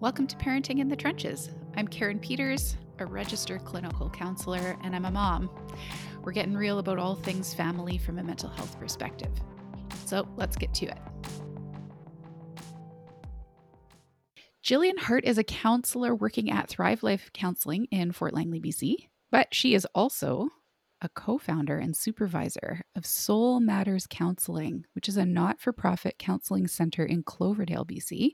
Welcome to Parenting in the Trenches. I'm Karen Peters, a registered clinical counselor, and I'm a mom. We're getting real about all things family from a mental health perspective. So let's get to it. Jillian Hart is a counselor working at Thrive Life Counseling in Fort Langley, BC, but she is also a co founder and supervisor of Soul Matters Counseling, which is a not for profit counseling center in Cloverdale, BC.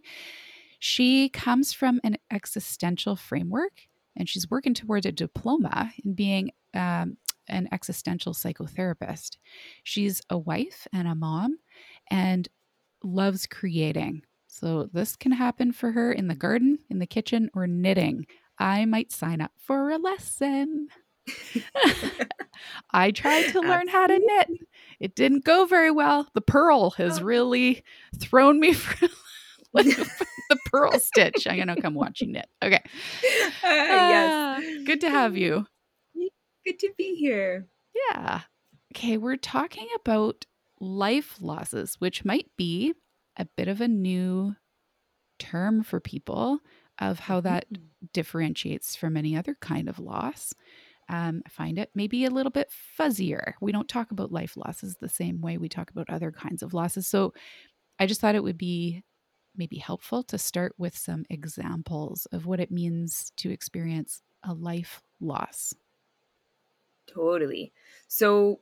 She comes from an existential framework and she's working towards a diploma in being um, an existential psychotherapist. She's a wife and a mom and loves creating. So, this can happen for her in the garden, in the kitchen, or knitting. I might sign up for a lesson. I tried to learn how to knit. It didn't go very well. The purl has oh. really thrown me for the purl stitch. I'm gonna come watch you knit. Okay. Uh, yes. Uh, good to have you. Good to be here. Yeah. Okay, we're talking about life losses, which might be a bit of a new term for people of how that mm-hmm. differentiates from any other kind of loss. Um, I find it maybe a little bit fuzzier. We don't talk about life losses the same way we talk about other kinds of losses. So I just thought it would be maybe helpful to start with some examples of what it means to experience a life loss. Totally. So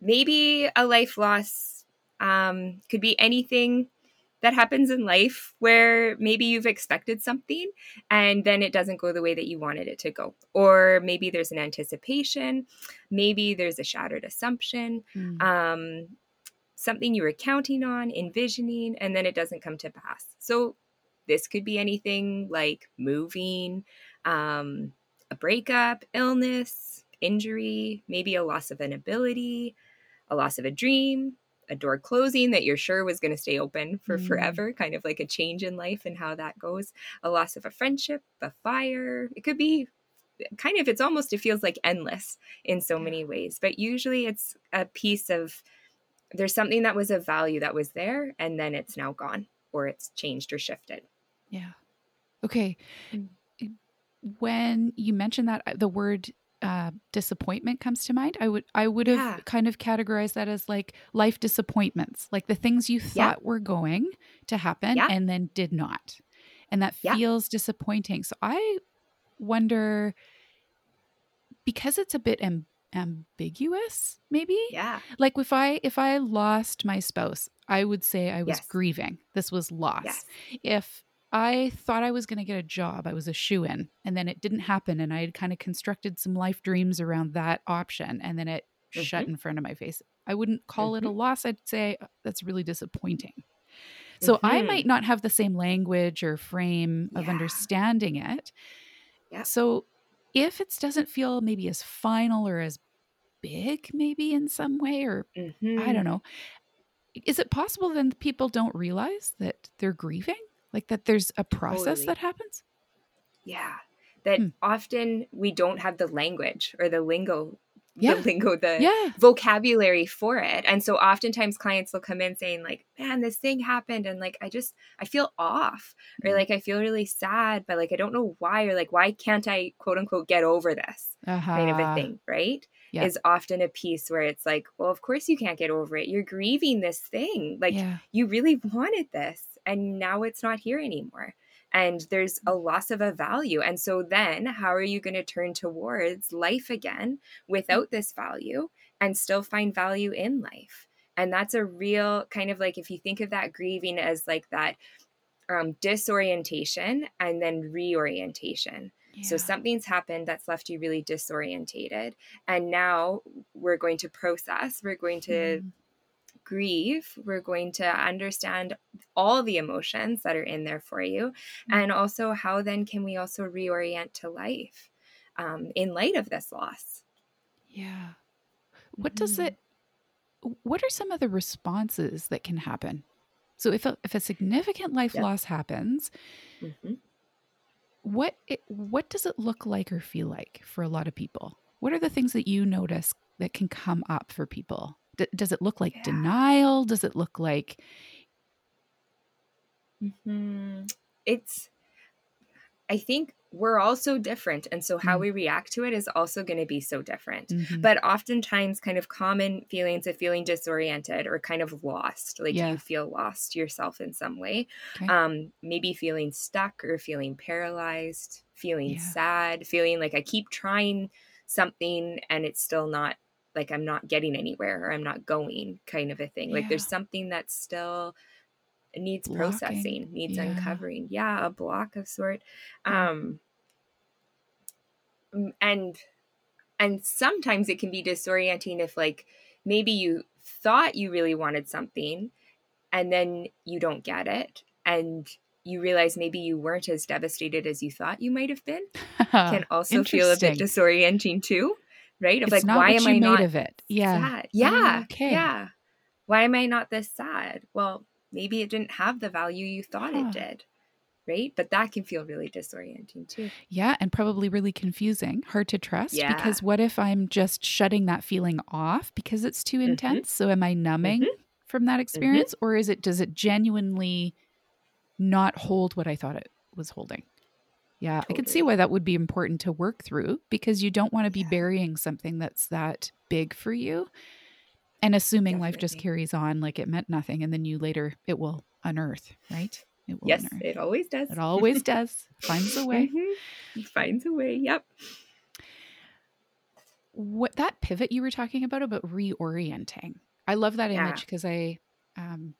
maybe a life loss um, could be anything that happens in life where maybe you've expected something and then it doesn't go the way that you wanted it to go. Or maybe there's an anticipation, maybe there's a shattered assumption. Mm. Um, something you were counting on, envisioning, and then it doesn't come to pass. So this could be anything like moving, um, a breakup, illness, injury, maybe a loss of an ability, a loss of a dream, a door closing that you're sure was going to stay open for mm. forever, kind of like a change in life and how that goes, a loss of a friendship, a fire. It could be kind of, it's almost, it feels like endless in so many ways, but usually it's a piece of there's something that was of value that was there and then it's now gone or it's changed or shifted. Yeah. Okay. Mm. When you mentioned that the word uh, disappointment comes to mind, I would I would have yeah. kind of categorized that as like life disappointments, like the things you thought yeah. were going to happen yeah. and then did not, and that feels disappointing. So I wonder because it's a bit amb- ambiguous maybe yeah like if i if i lost my spouse i would say i was yes. grieving this was loss yes. if i thought i was going to get a job i was a shoe in and then it didn't happen and i had kind of constructed some life dreams around that option and then it mm-hmm. shut in front of my face i wouldn't call mm-hmm. it a mm-hmm. loss i'd say uh, that's really disappointing so mm-hmm. i might not have the same language or frame of yeah. understanding it yeah. so if it doesn't feel maybe as final or as big maybe in some way or mm-hmm. i don't mm-hmm. know is it possible then people don't realize that they're grieving like that there's a process totally. that happens yeah that hmm. often we don't have the language or the lingo yeah. the lingo, the yeah. vocabulary for it. And so oftentimes clients will come in saying, like, man, this thing happened. And like, I just, I feel off or mm-hmm. like, I feel really sad, but like, I don't know why or like, why can't I quote unquote get over this uh-huh. kind of a thing, right? Yeah. Is often a piece where it's like, well, of course you can't get over it. You're grieving this thing. Like, yeah. you really wanted this and now it's not here anymore and there's a loss of a value. And so then how are you going to turn towards life again without this value and still find value in life? And that's a real kind of like if you think of that grieving as like that um, disorientation and then reorientation. Yeah. So something's happened that's left you really disorientated. And now we're going to process, we're going to mm grieve, we're going to understand all the emotions that are in there for you. Mm-hmm. And also, how then can we also reorient to life um, in light of this loss? Yeah. What does mm-hmm. it, what are some of the responses that can happen? So, if a, if a significant life yep. loss happens, mm-hmm. what it, what does it look like or feel like for a lot of people? What are the things that you notice that can come up for people? D- does it look like yeah. denial? Does it look like mm-hmm. it's I think we're all so different. And so how mm. we react to it is also going to be so different. Mm-hmm. But oftentimes, kind of common feelings of feeling disoriented or kind of lost, like yeah. you feel lost yourself in some way. Okay. Um, maybe feeling stuck or feeling paralyzed, feeling yeah. sad, feeling like I keep trying something and it's still not like I'm not getting anywhere or I'm not going kind of a thing. Yeah. Like there's something that's still needs Blocking. processing, needs yeah. uncovering. Yeah, a block of sort. Um and and sometimes it can be disorienting if like maybe you thought you really wanted something and then you don't get it and you realize maybe you weren't as devastated as you thought you might have been can also feel a bit disorienting too right of it's like why am i not of it yeah sad? yeah oh, okay yeah why am i not this sad well maybe it didn't have the value you thought huh. it did right but that can feel really disorienting too yeah and probably really confusing hard to trust yeah. because what if i'm just shutting that feeling off because it's too mm-hmm. intense mm-hmm. so am i numbing mm-hmm. from that mm-hmm. experience mm-hmm. or is it does it genuinely not hold what i thought it was holding yeah, totally. I can see why that would be important to work through because you don't want to be yeah. burying something that's that big for you and assuming Definitely. life just carries on like it meant nothing and then you later it will unearth, right? It will yes, unearth. it always does. It always does. Finds a way. Mm-hmm. It finds a way. Yep. What that pivot you were talking about about reorienting. I love that yeah. image because I um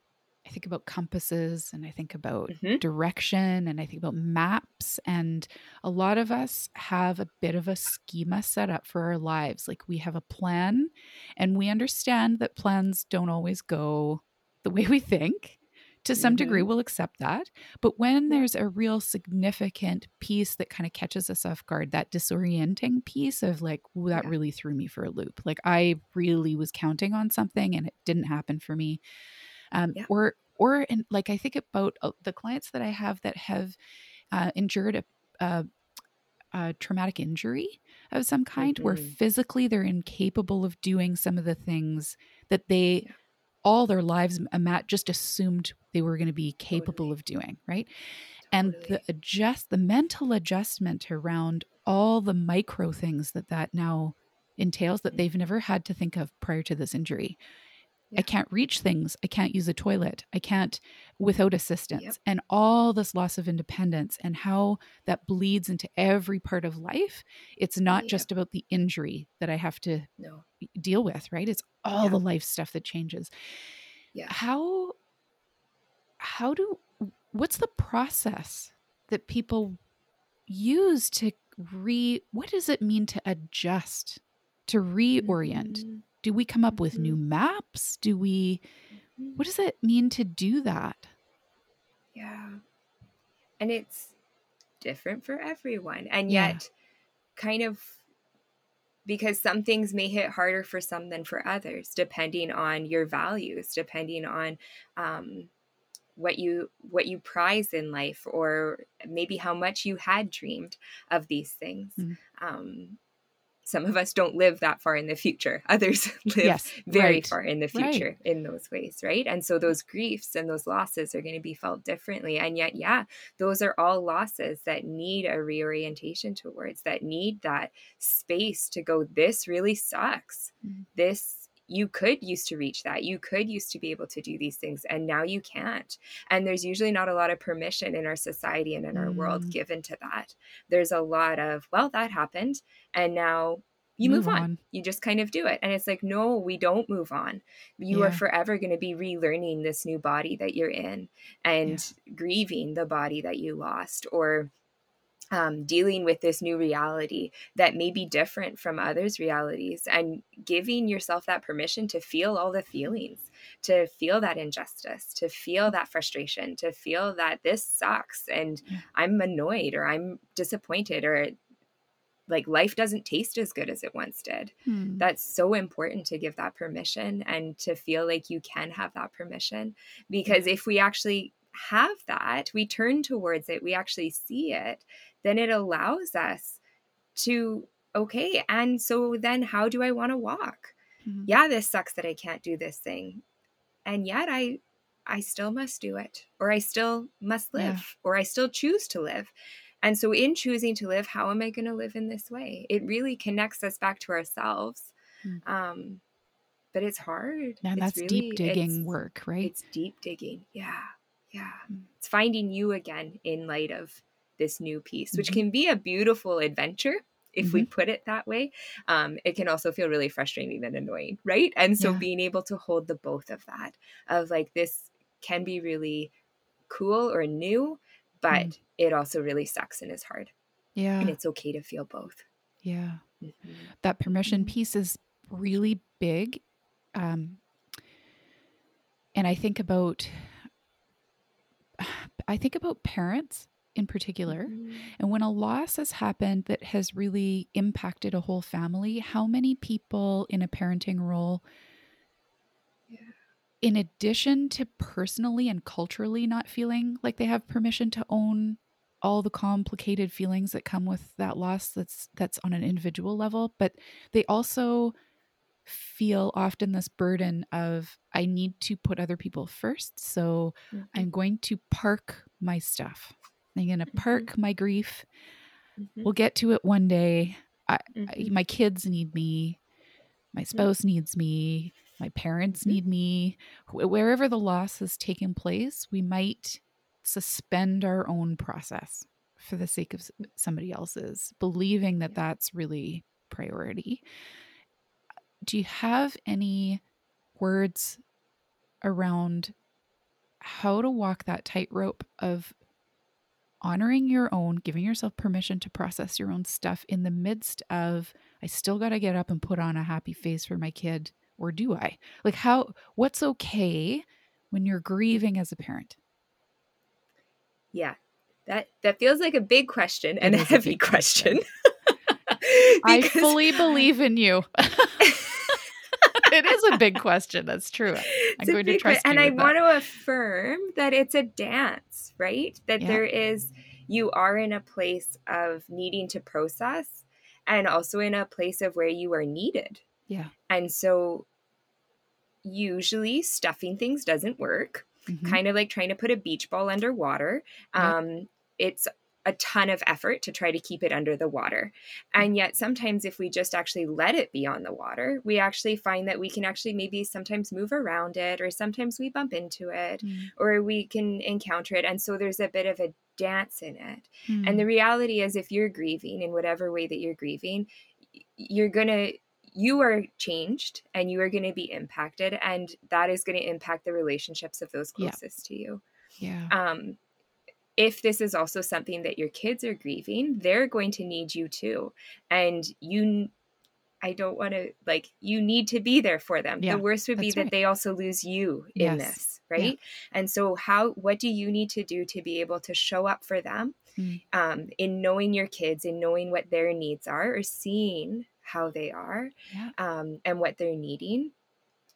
I think about compasses and I think about mm-hmm. direction and I think about maps. And a lot of us have a bit of a schema set up for our lives. Like we have a plan and we understand that plans don't always go the way we think. To some mm-hmm. degree, we'll accept that. But when there's a real significant piece that kind of catches us off guard, that disorienting piece of like, that really threw me for a loop. Like I really was counting on something and it didn't happen for me um, yeah. or or in, like I think about uh, the clients that I have that have uh, endured a, a, a, traumatic injury of some kind, mm-hmm. where physically they're incapable of doing some of the things that they yeah. all their lives Matt just assumed they were going to be capable totally. of doing, right? And the adjust the mental adjustment around all the micro things that that now entails that mm. they've never had to think of prior to this injury yeah. I can't reach things. I can't use a toilet. I can't without assistance. Yep. And all this loss of independence and how that bleeds into every part of life. It's not yep. just about the injury that I have to no. deal with, right? It's all yeah. the life stuff that changes. Yeah. How how do what's the process that people use to re what does it mean to adjust to reorient mm-hmm do we come up with new mm-hmm. maps? Do we, what mm-hmm. does it mean to do that? Yeah. And it's different for everyone. And yet, yeah. kind of because some things may hit harder for some than for others, depending on your values, depending on, um, what you what you prize in life or maybe how much you had dreamed of these things mm. um, some of us don't live that far in the future others live yes, very right. far in the future right. in those ways right and so those griefs and those losses are going to be felt differently and yet yeah those are all losses that need a reorientation towards that need that space to go this really sucks mm-hmm. this you could used to reach that. You could used to be able to do these things, and now you can't. And there's usually not a lot of permission in our society and in our mm. world given to that. There's a lot of, well, that happened, and now you move, move on. on. You just kind of do it. And it's like, no, we don't move on. You yeah. are forever going to be relearning this new body that you're in and yeah. grieving the body that you lost or um, dealing with this new reality that may be different from others' realities and giving yourself that permission to feel all the feelings, to feel that injustice, to feel that frustration, to feel that this sucks and. I'm annoyed or I'm disappointed or like life doesn't taste as good as it once did. Hmm. That's so important to give that permission and to feel like you can have that permission because if we actually have that, we turn towards it, we actually see it, then it allows us to, okay, and so then how do I want to walk? Mm-hmm. Yeah, this sucks that I can't do this thing. And yet I I still must do it or I still must live yeah. or I still choose to live. And so, in choosing to live, how am I going to live in this way? It really connects us back to ourselves. Mm. Um, but it's hard. And that's really, deep digging work, right? It's deep digging. Yeah. Yeah. It's finding you again in light of this new piece, which mm-hmm. can be a beautiful adventure if mm-hmm. we put it that way. Um, it can also feel really frustrating and annoying, right? And so yeah. being able to hold the both of that, of like this can be really cool or new, but mm. it also really sucks and is hard. Yeah. And it's okay to feel both. Yeah. Mm-hmm. That permission mm-hmm. piece is really big. Um, and I think about I think about parents in particular. Mm-hmm. And when a loss has happened that has really impacted a whole family, how many people in a parenting role, yeah. in addition to personally and culturally not feeling like they have permission to own all the complicated feelings that come with that loss that's that's on an individual level, but they also feel often this burden of I need to put other people first. So mm-hmm. I'm going to park my stuff. I'm going to mm-hmm. park mm-hmm. my grief. Mm-hmm. We'll get to it one day. I, I, mm-hmm. my kids need me. My spouse needs me. My parents mm-hmm. need me. Wherever the loss has taken place, we might suspend our own process for the sake of somebody else's, believing that that's really priority do you have any words around how to walk that tightrope of honoring your own, giving yourself permission to process your own stuff in the midst of, I still got to get up and put on a happy face for my kid, or do I? Like, how, what's okay when you're grieving as a parent? Yeah, that that feels like a big question and a heavy a question. question. I fully believe in you. it is a big question. That's true. I'm going to trust And I that. want to affirm that it's a dance, right? That yeah. there is, you are in a place of needing to process and also in a place of where you are needed. Yeah. And so usually stuffing things doesn't work. Mm-hmm. Kind of like trying to put a beach ball underwater. Um, It's a ton of effort to try to keep it under the water. And yet, sometimes if we just actually let it be on the water, we actually find that we can actually maybe sometimes move around it, or sometimes we bump into it, mm. or we can encounter it. And so there's a bit of a dance in it. Mm. And the reality is, if you're grieving in whatever way that you're grieving, you're going to you are changed and you are going to be impacted and that is going to impact the relationships of those closest yeah. to you yeah um if this is also something that your kids are grieving, they're going to need you too. And you I don't want to like you need to be there for them. Yeah, the worst would be that right. they also lose you in yes. this, right? Yeah. And so how what do you need to do to be able to show up for them mm. um, in knowing your kids in knowing what their needs are or seeing how they are yeah. um, and what they're needing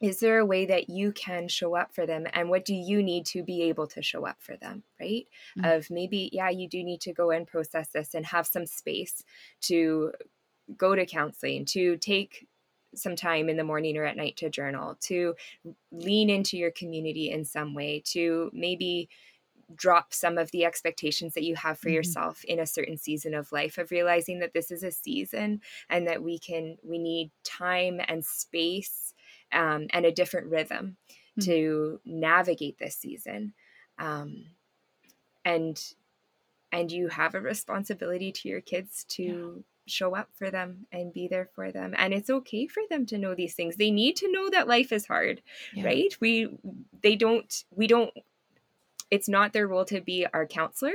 is there a way that you can show up for them and what do you need to be able to show up for them right mm-hmm. of maybe yeah you do need to go and process this and have some space to go to counseling to take some time in the morning or at night to journal to lean into your community in some way to maybe drop some of the expectations that you have for mm-hmm. yourself in a certain season of life of realizing that this is a season and that we can we need time and space um, and a different rhythm mm-hmm. to navigate this season. Um, and and you have a responsibility to your kids to yeah. show up for them and be there for them and it's okay for them to know these things they need to know that life is hard yeah. right we they don't we don't it's not their role to be our counselor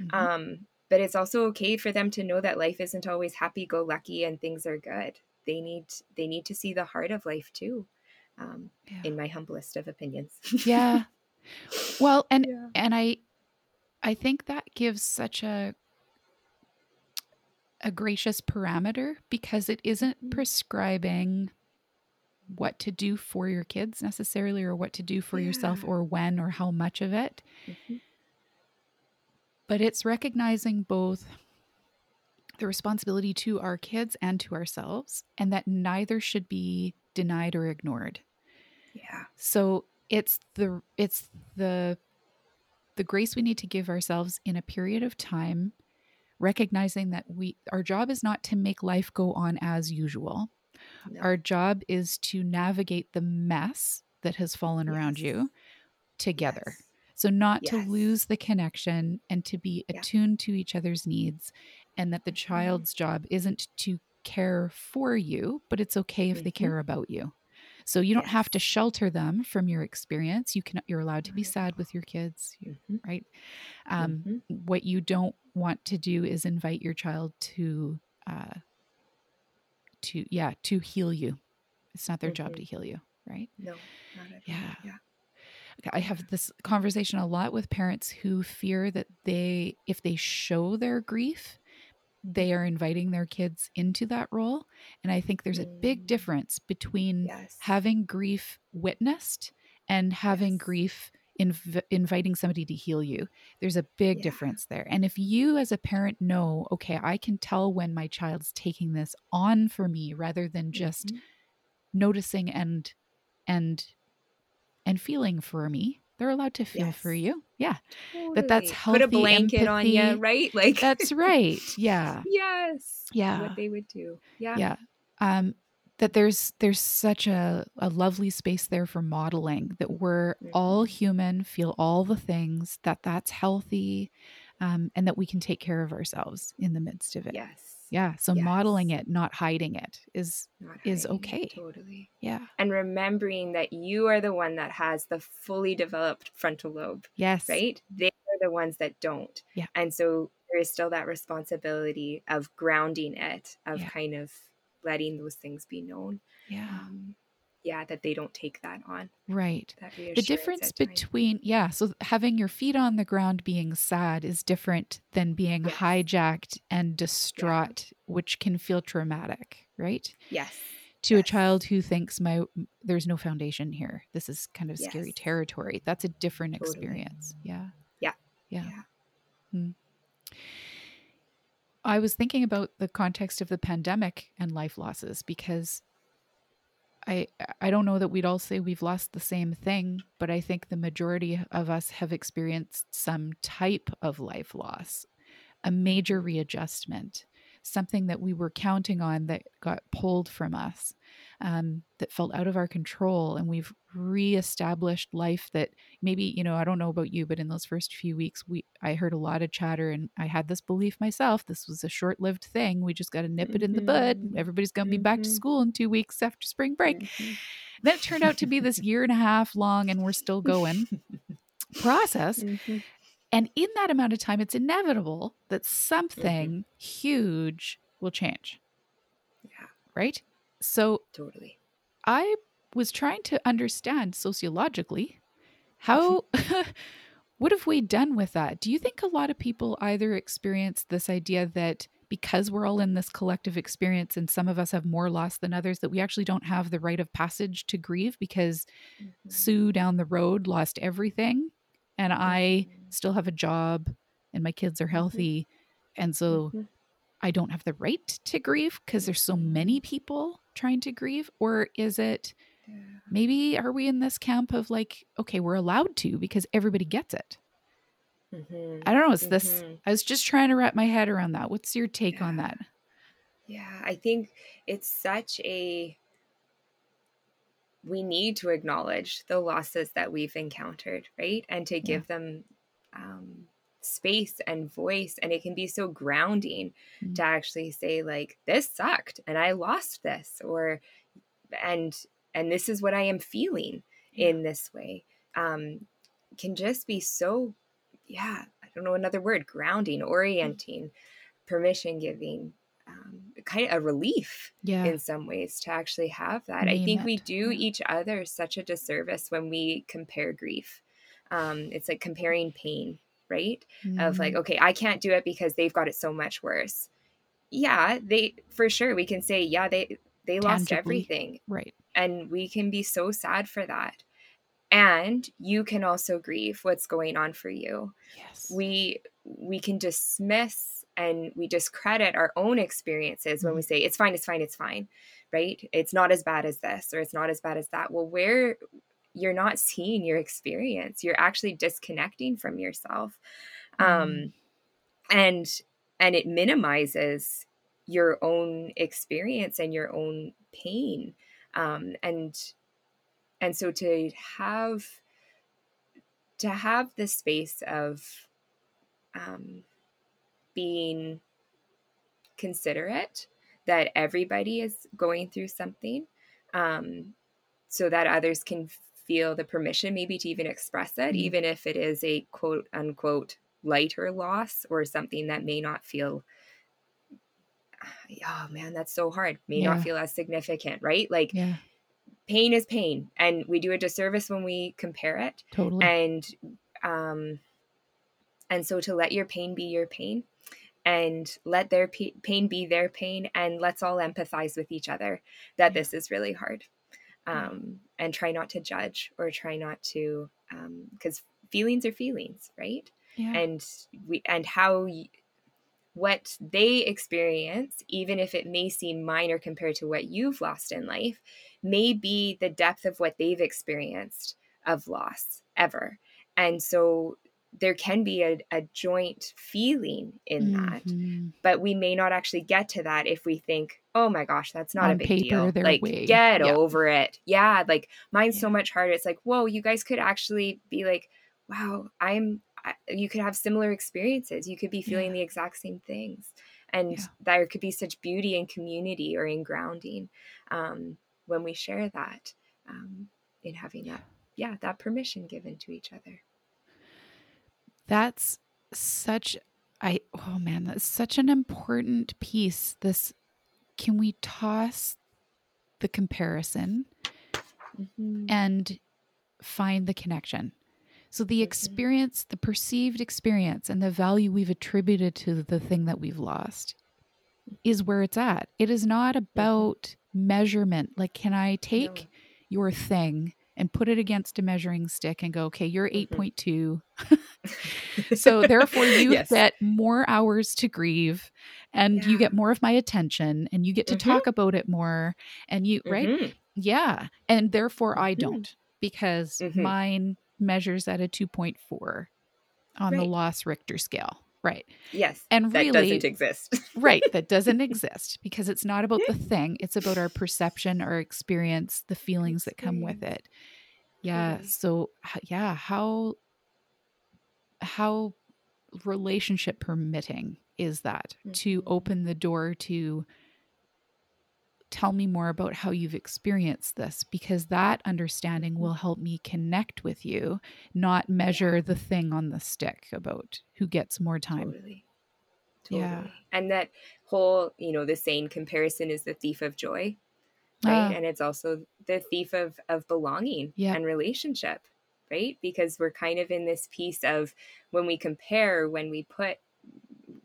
mm-hmm. um but it's also okay for them to know that life isn't always happy go lucky and things are good they need they need to see the heart of life too um, yeah. in my humblest of opinions yeah well and yeah. and i i think that gives such a a gracious parameter because it isn't mm-hmm. prescribing what to do for your kids necessarily or what to do for yeah. yourself or when or how much of it mm-hmm. but it's recognizing both the responsibility to our kids and to ourselves, and that neither should be denied or ignored. Yeah. So it's the it's the the grace we need to give ourselves in a period of time recognizing that we our job is not to make life go on as usual. No. Our job is to navigate the mess that has fallen yes. around you together. Yes. So, not yes. to lose the connection and to be yeah. attuned to each other's needs, and that the mm-hmm. child's job isn't to care for you, but it's okay if mm-hmm. they care about you. So you don't yes. have to shelter them from your experience. You can you're allowed to be sad with your kids, mm-hmm. right? Um, mm-hmm. What you don't want to do is invite your child to, uh, to yeah, to heal you. It's not their mm-hmm. job to heal you, right? No, yeah. yeah. I have this conversation a lot with parents who fear that they, if they show their grief, they are inviting their kids into that role. And I think there's a big mm. difference between yes. having grief witnessed and having yes. grief inv- inviting somebody to heal you. There's a big yeah. difference there. And if you as a parent know, okay, I can tell when my child's taking this on for me rather than just mm-hmm. noticing and and and feeling for me, they're allowed to feel yes. for you. Yeah. Totally. That that's healthy. Put a blanket empathy. on you, right? Like That's right. Yeah. yes. Yeah. What they would do. Yeah. Yeah. Um that there's there's such a, a lovely space there for modeling that we're mm-hmm. all human feel all the things that that's healthy um, and that we can take care of ourselves in the midst of it yes yeah so yes. modeling it not hiding it is not is okay it, totally. Yeah. And remembering that you are the one that has the fully developed frontal lobe yes. right? They are the ones that don't. Yeah. And so there is still that responsibility of grounding it of yeah. kind of letting those things be known. Yeah. Um, yeah that they don't take that on right the difference between yeah so having your feet on the ground being sad is different than being yes. hijacked and distraught yeah. which can feel traumatic right yes to yes. a child who thinks my there's no foundation here this is kind of scary yes. territory that's a different totally. experience yeah yeah yeah, yeah. Hmm. I was thinking about the context of the pandemic and life losses because I I don't know that we'd all say we've lost the same thing, but I think the majority of us have experienced some type of life loss, a major readjustment, something that we were counting on that got pulled from us um, that felt out of our control and we've reestablished life that maybe you know i don't know about you but in those first few weeks we i heard a lot of chatter and i had this belief myself this was a short-lived thing we just got to nip it in the bud mm-hmm. everybody's going to be back to mm-hmm. school in two weeks after spring break mm-hmm. then it turned out to be this year and a half long and we're still going process mm-hmm. And in that amount of time it's inevitable that something mm-hmm. huge will change yeah right so totally. I was trying to understand sociologically how what have we done with that? Do you think a lot of people either experience this idea that because we're all in this collective experience and some of us have more loss than others that we actually don't have the rite of passage to grieve because mm-hmm. Sue down the road lost everything and I mm-hmm. Still have a job and my kids are mm-hmm. healthy mm-hmm. and so mm-hmm. I don't have the right to grieve because there's so many people trying to grieve? Or is it yeah. maybe are we in this camp of like, okay, we're allowed to because everybody gets it? Mm-hmm. I don't know. It's mm-hmm. this. I was just trying to wrap my head around that. What's your take yeah. on that? Yeah, I think it's such a. We need to acknowledge the losses that we've encountered, right? And to give yeah. them um, space and voice and it can be so grounding mm-hmm. to actually say like this sucked and i lost this or and and this is what i am feeling yeah. in this way um can just be so yeah i don't know another word grounding orienting mm-hmm. permission giving um, kind of a relief yeah. in some ways to actually have that. Name I think it. we do yeah. each other such a disservice when we compare grief. Um, it's like comparing pain right? Mm-hmm. Of like, mm-hmm. okay, I can't do it because they've got it so much worse. Yeah, they for sure we can say, yeah, they they Tangibly. lost everything. Right. And we can be so sad for that. And you can also grieve what's going on for you. Yes. We we can dismiss and we discredit our own experiences mm-hmm. when we mm-hmm. say it's fine, it's fine, it's fine. Right? It's not as bad as this or it's not as bad as that. Well, where you're not seeing your experience. You're actually disconnecting from yourself um and and it minimizes your own experience and your own pain um, and and so to have to have the space of um, being considerate that everybody is going through something um, so that others can feel the permission maybe to even express it, mm-hmm. even if it is a quote unquote lighter loss or something that may not feel oh man that's so hard may yeah. not feel as significant right like yeah. pain is pain and we do a disservice when we compare it totally and um and so to let your pain be your pain and let their p- pain be their pain and let's all empathize with each other that yeah. this is really hard um, and try not to judge or try not to because um, feelings are feelings right? Yeah. and we and how what they experience even if it may seem minor compared to what you've lost in life may be the depth of what they've experienced of loss ever. And so there can be a, a joint feeling in that mm-hmm. but we may not actually get to that if we think oh my gosh that's not On a big paper, deal like way. get yeah. over it yeah like mine's yeah. so much harder it's like whoa you guys could actually be like wow i'm I, you could have similar experiences you could be feeling yeah. the exact same things and there could be such beauty in community or in grounding um, when we share that um, in having that yeah that permission given to each other that's such I oh man, that's such an important piece. This can we toss the comparison mm-hmm. and find the connection. So the mm-hmm. experience, the perceived experience and the value we've attributed to the thing that we've lost is where it's at. It is not mm-hmm. about measurement. Like can I take no. your thing and put it against a measuring stick and go, okay, you're mm-hmm. 8.2. so therefore you yes. get more hours to grieve and yeah. you get more of my attention and you get to mm-hmm. talk about it more and you mm-hmm. right? Yeah. And therefore I mm-hmm. don't because mm-hmm. mine measures at a 2.4 on right. the loss Richter scale. Right. Yes. And that really doesn't exist. right. That doesn't exist because it's not about the thing. It's about our perception, our experience, the feelings that come with it. Yeah. So yeah, how how relationship permitting is that mm-hmm. to open the door to tell me more about how you've experienced this because that understanding mm-hmm. will help me connect with you, not measure the thing on the stick about who gets more time. Totally. totally. Yeah. And that whole, you know, the saying comparison is the thief of joy. Right. Uh, and it's also the thief of of belonging yeah. and relationship. Right. Because we're kind of in this piece of when we compare, when we put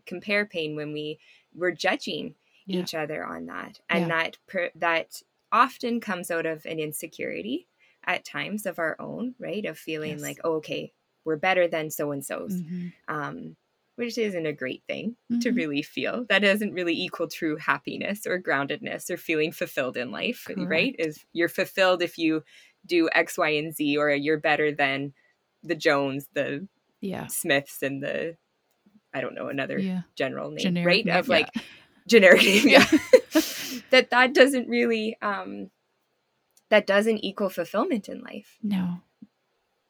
compare pain, when we we're judging yeah. each other on that and yeah. that per, that often comes out of an insecurity at times of our own right of feeling yes. like oh, okay we're better than so and so's mm-hmm. um, which isn't a great thing mm-hmm. to really feel that doesn't really equal true happiness or groundedness or feeling fulfilled in life Correct. right is you're fulfilled if you do x y and z or you're better than the jones the yeah smiths and the i don't know another yeah. general name Generic right of like yeah generic name yeah that that doesn't really um that doesn't equal fulfillment in life no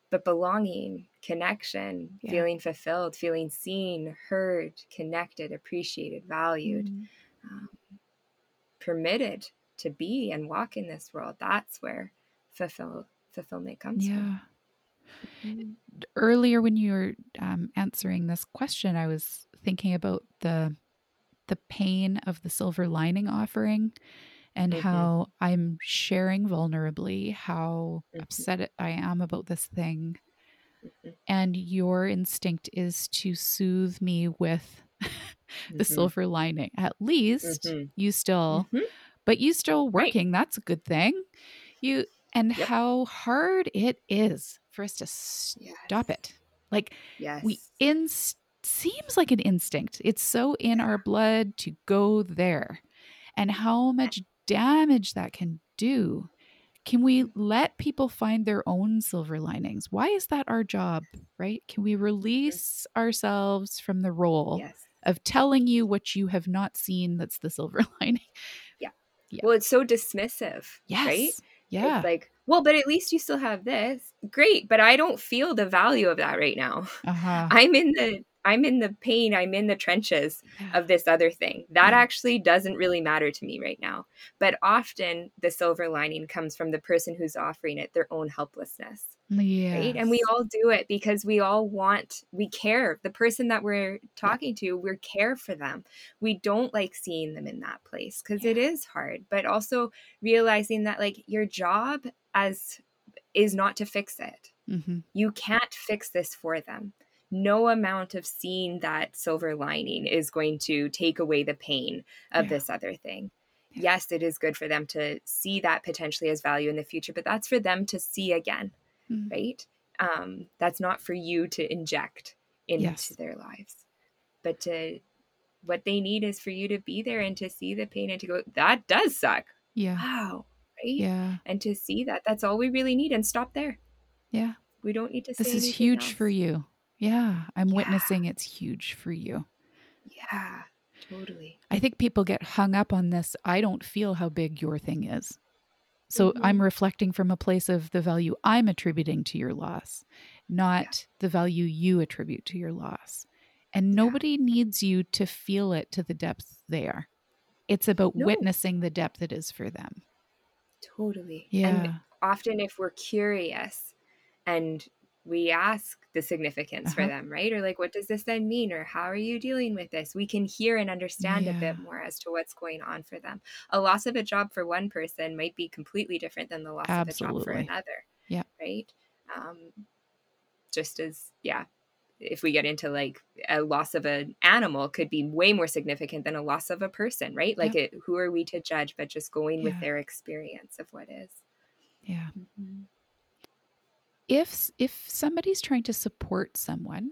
but belonging connection yeah. feeling fulfilled feeling seen heard connected appreciated valued mm-hmm. um, permitted to be and walk in this world that's where fulfill fulfillment comes yeah from. Mm-hmm. Earlier, when you were um, answering this question, I was thinking about the the pain of the silver lining offering and mm-hmm. how I'm sharing vulnerably how mm-hmm. upset I am about this thing. Mm-hmm. And your instinct is to soothe me with the mm-hmm. silver lining. At least mm-hmm. you still, mm-hmm. but you still working. Right. That's a good thing. You, and yep. how hard it is for us to stop yes. it. Like yes. we inst seems like an instinct. It's so in our blood to go there. And how much damage that can do. Can we let people find their own silver linings? Why is that our job, right? Can we release ourselves from the role yes. of telling you what you have not seen that's the silver lining. Yeah. yeah. Well, it's so dismissive, yes. right? Yeah. It's like, well, but at least you still have this. Great, but I don't feel the value of that right now. Uh-huh. I'm in the I'm in the pain, I'm in the trenches of this other thing. That actually doesn't really matter to me right now. But often the silver lining comes from the person who's offering it their own helplessness. Yes. Right. And we all do it because we all want, we care. The person that we're talking to, we care for them. We don't like seeing them in that place because yeah. it is hard, but also realizing that like your job as is not to fix it. Mm-hmm. You can't fix this for them no amount of seeing that silver lining is going to take away the pain of yeah. this other thing. Yeah. Yes, it is good for them to see that potentially as value in the future, but that's for them to see again, mm. right? Um, that's not for you to inject into yes. their lives, but to what they need is for you to be there and to see the pain and to go, that does suck. Yeah. Wow. Right. Yeah. And to see that, that's all we really need and stop there. Yeah. We don't need to This is huge else. for you. Yeah, I'm yeah. witnessing it's huge for you. Yeah, totally. I think people get hung up on this. I don't feel how big your thing is. So mm-hmm. I'm reflecting from a place of the value I'm attributing to your loss, not yeah. the value you attribute to your loss. And nobody yeah. needs you to feel it to the depth they are. It's about no. witnessing the depth it is for them. Totally. Yeah. And often, if we're curious and we ask the significance uh-huh. for them, right? Or like, what does this then mean? Or how are you dealing with this? We can hear and understand yeah. a bit more as to what's going on for them. A loss of a job for one person might be completely different than the loss Absolutely. of a job for another. Yeah. Right. Um, just as, yeah, if we get into like a loss of an animal could be way more significant than a loss of a person, right? Like, it, who are we to judge, but just going yeah. with their experience of what is. Yeah. Mm-hmm if if somebody's trying to support someone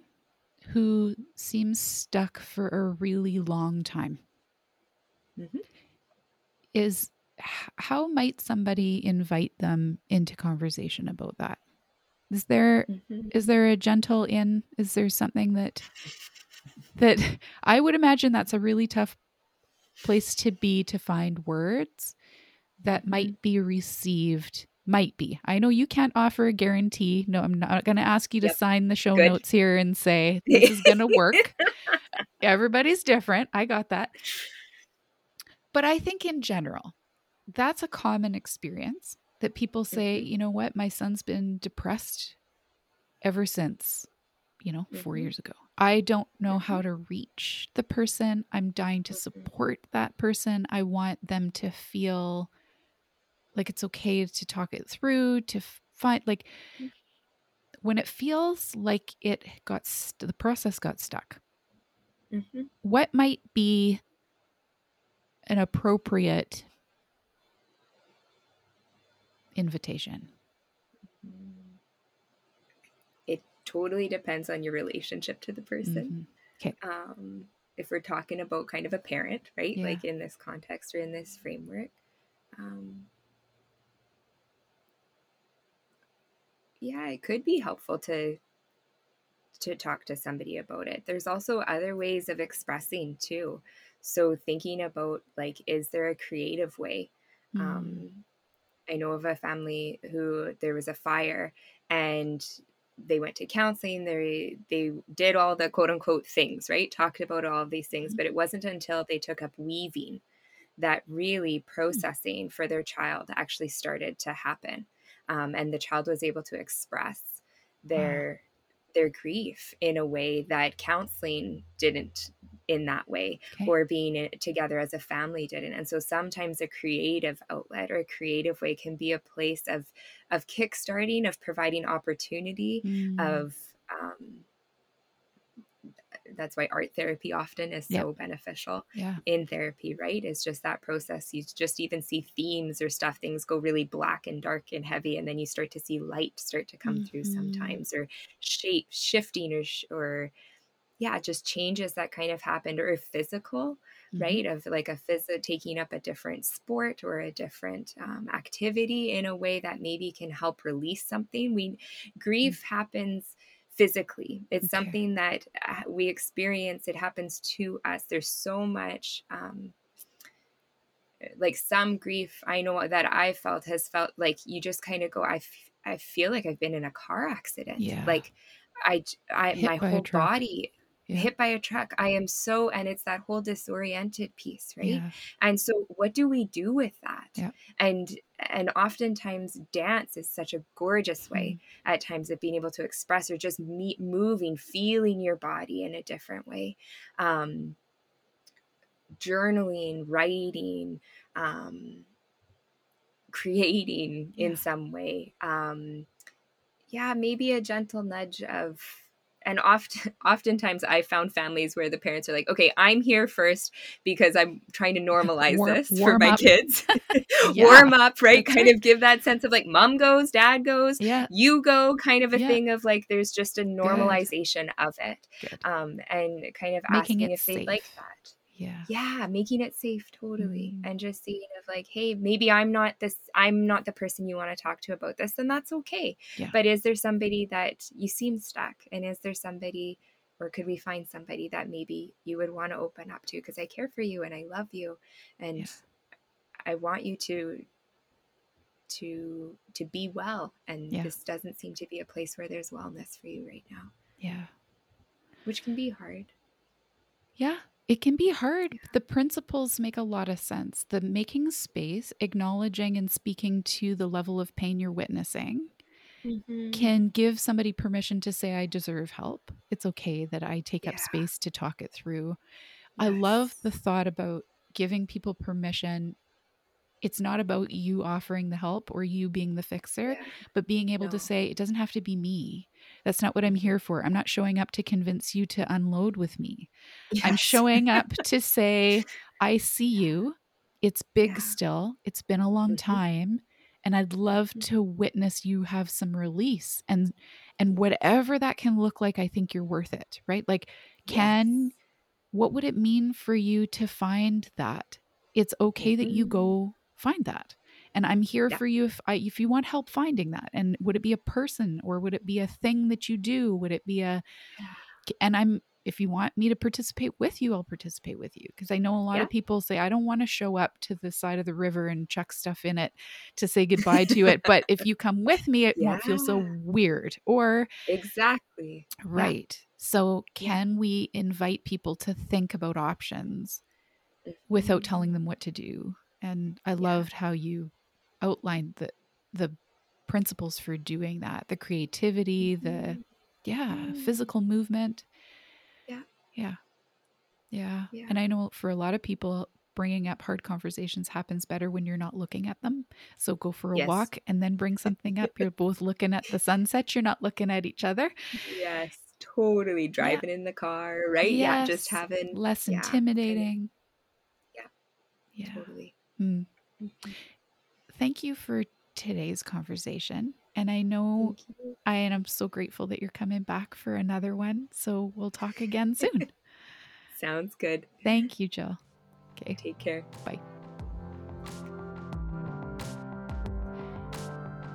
who seems stuck for a really long time mm-hmm. is how might somebody invite them into conversation about that is there mm-hmm. is there a gentle in is there something that that i would imagine that's a really tough place to be to find words that mm-hmm. might be received might be. I know you can't offer a guarantee. No, I'm not going to ask you to yep. sign the show Good. notes here and say this is going to work. Everybody's different. I got that. But I think in general, that's a common experience that people say, mm-hmm. you know what, my son's been depressed ever since, you know, 4 mm-hmm. years ago. I don't know mm-hmm. how to reach the person. I'm dying to mm-hmm. support that person. I want them to feel like it's okay to talk it through to find like mm. when it feels like it got st- the process got stuck mm-hmm. what might be an appropriate invitation it totally depends on your relationship to the person mm-hmm. okay um if we're talking about kind of a parent right yeah. like in this context or in this framework um yeah, it could be helpful to to talk to somebody about it. There's also other ways of expressing too. So thinking about like, is there a creative way? Mm. Um, I know of a family who there was a fire and they went to counseling. They they did all the quote unquote things, right? Talked about all of these things, mm. but it wasn't until they took up weaving that really mm. processing for their child actually started to happen um, and the child was able to express their wow. their grief in a way that counseling didn't in that way okay. or being together as a family didn't and so sometimes a creative outlet or a creative way can be a place of of kickstarting of providing opportunity mm. of um, that's why art therapy often is so beneficial yeah. in therapy, right? It's just that process. You just even see themes or stuff, things go really black and dark and heavy, and then you start to see light start to come mm-hmm. through sometimes, or shape shifting, or or yeah, just changes that kind of happened, or physical, mm-hmm. right? Of like a phys taking up a different sport or a different um, activity in a way that maybe can help release something. We grief mm-hmm. happens physically. It's okay. something that uh, we experience. It happens to us. There's so much, um, like some grief I know that I felt has felt like you just kind of go, I, f- I feel like I've been in a car accident. Yeah. Like I, I, Hit my whole body yeah. hit by a truck. I am so, and it's that whole disoriented piece, right? Yeah. And so, what do we do with that? Yeah. And and oftentimes, dance is such a gorgeous way mm. at times of being able to express or just meet, moving, feeling your body in a different way. Um, journaling, writing, um, creating in some way. Um, yeah, maybe a gentle nudge of and often oftentimes i found families where the parents are like okay i'm here first because i'm trying to normalize warm, this warm for my up. kids yeah, warm up right kind right. of give that sense of like mom goes dad goes yeah you go kind of a yeah. thing of like there's just a normalization Good. of it Good. um and kind of Making asking if they like that yeah yeah making it safe totally mm. and just seeing of like hey maybe i'm not this i'm not the person you want to talk to about this and that's okay yeah. but is there somebody that you seem stuck and is there somebody or could we find somebody that maybe you would want to open up to because i care for you and i love you and yeah. i want you to to to be well and yeah. this doesn't seem to be a place where there's wellness for you right now yeah which can be hard yeah it can be hard. The principles make a lot of sense. The making space, acknowledging and speaking to the level of pain you're witnessing mm-hmm. can give somebody permission to say, I deserve help. It's okay that I take yeah. up space to talk it through. Yes. I love the thought about giving people permission it's not about you offering the help or you being the fixer, yeah. but being able no. to say, it doesn't have to be me. That's not what I'm here for. I'm not showing up to convince you to unload with me. Yes. I'm showing up to say, I see you. It's big yeah. still. It's been a long mm-hmm. time. And I'd love mm-hmm. to witness you have some release. And and whatever that can look like, I think you're worth it. Right? Like, can yes. what would it mean for you to find that? It's okay mm-hmm. that you mm-hmm. go find that and i'm here yeah. for you if I, if you want help finding that and would it be a person or would it be a thing that you do would it be a and i'm if you want me to participate with you i'll participate with you because i know a lot yeah. of people say i don't want to show up to the side of the river and chuck stuff in it to say goodbye to it but if you come with me it yeah. won't feel so weird or exactly right so can we invite people to think about options without telling them what to do and I loved how you outlined the the principles for doing that, the creativity, mm-hmm. the yeah, mm-hmm. physical movement. Yeah. Yeah. Yeah. Yeah. And I know for a lot of people bringing up hard conversations happens better when you're not looking at them. So go for a yes. walk and then bring something up. You're both looking at the sunset, you're not looking at each other. Yes, totally. Driving yeah. in the car, right? Yes. Yeah, just having less intimidating. Yeah. Yeah. Totally. Mm. Mm-hmm. Thank you for today's conversation. And I know I and I'm so grateful that you're coming back for another one. So we'll talk again soon. Sounds good. Thank you, Jill. Okay. Take care. Bye.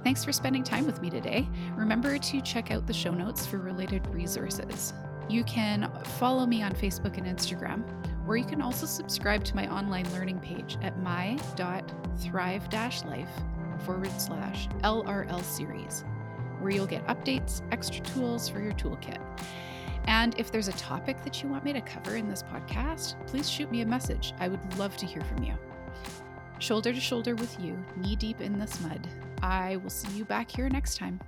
Thanks for spending time with me today. Remember to check out the show notes for related resources. You can follow me on Facebook and Instagram or you can also subscribe to my online learning page at my.thrive-life forward slash LRL series, where you'll get updates, extra tools for your toolkit. And if there's a topic that you want me to cover in this podcast, please shoot me a message. I would love to hear from you. Shoulder to shoulder with you, knee deep in this mud. I will see you back here next time.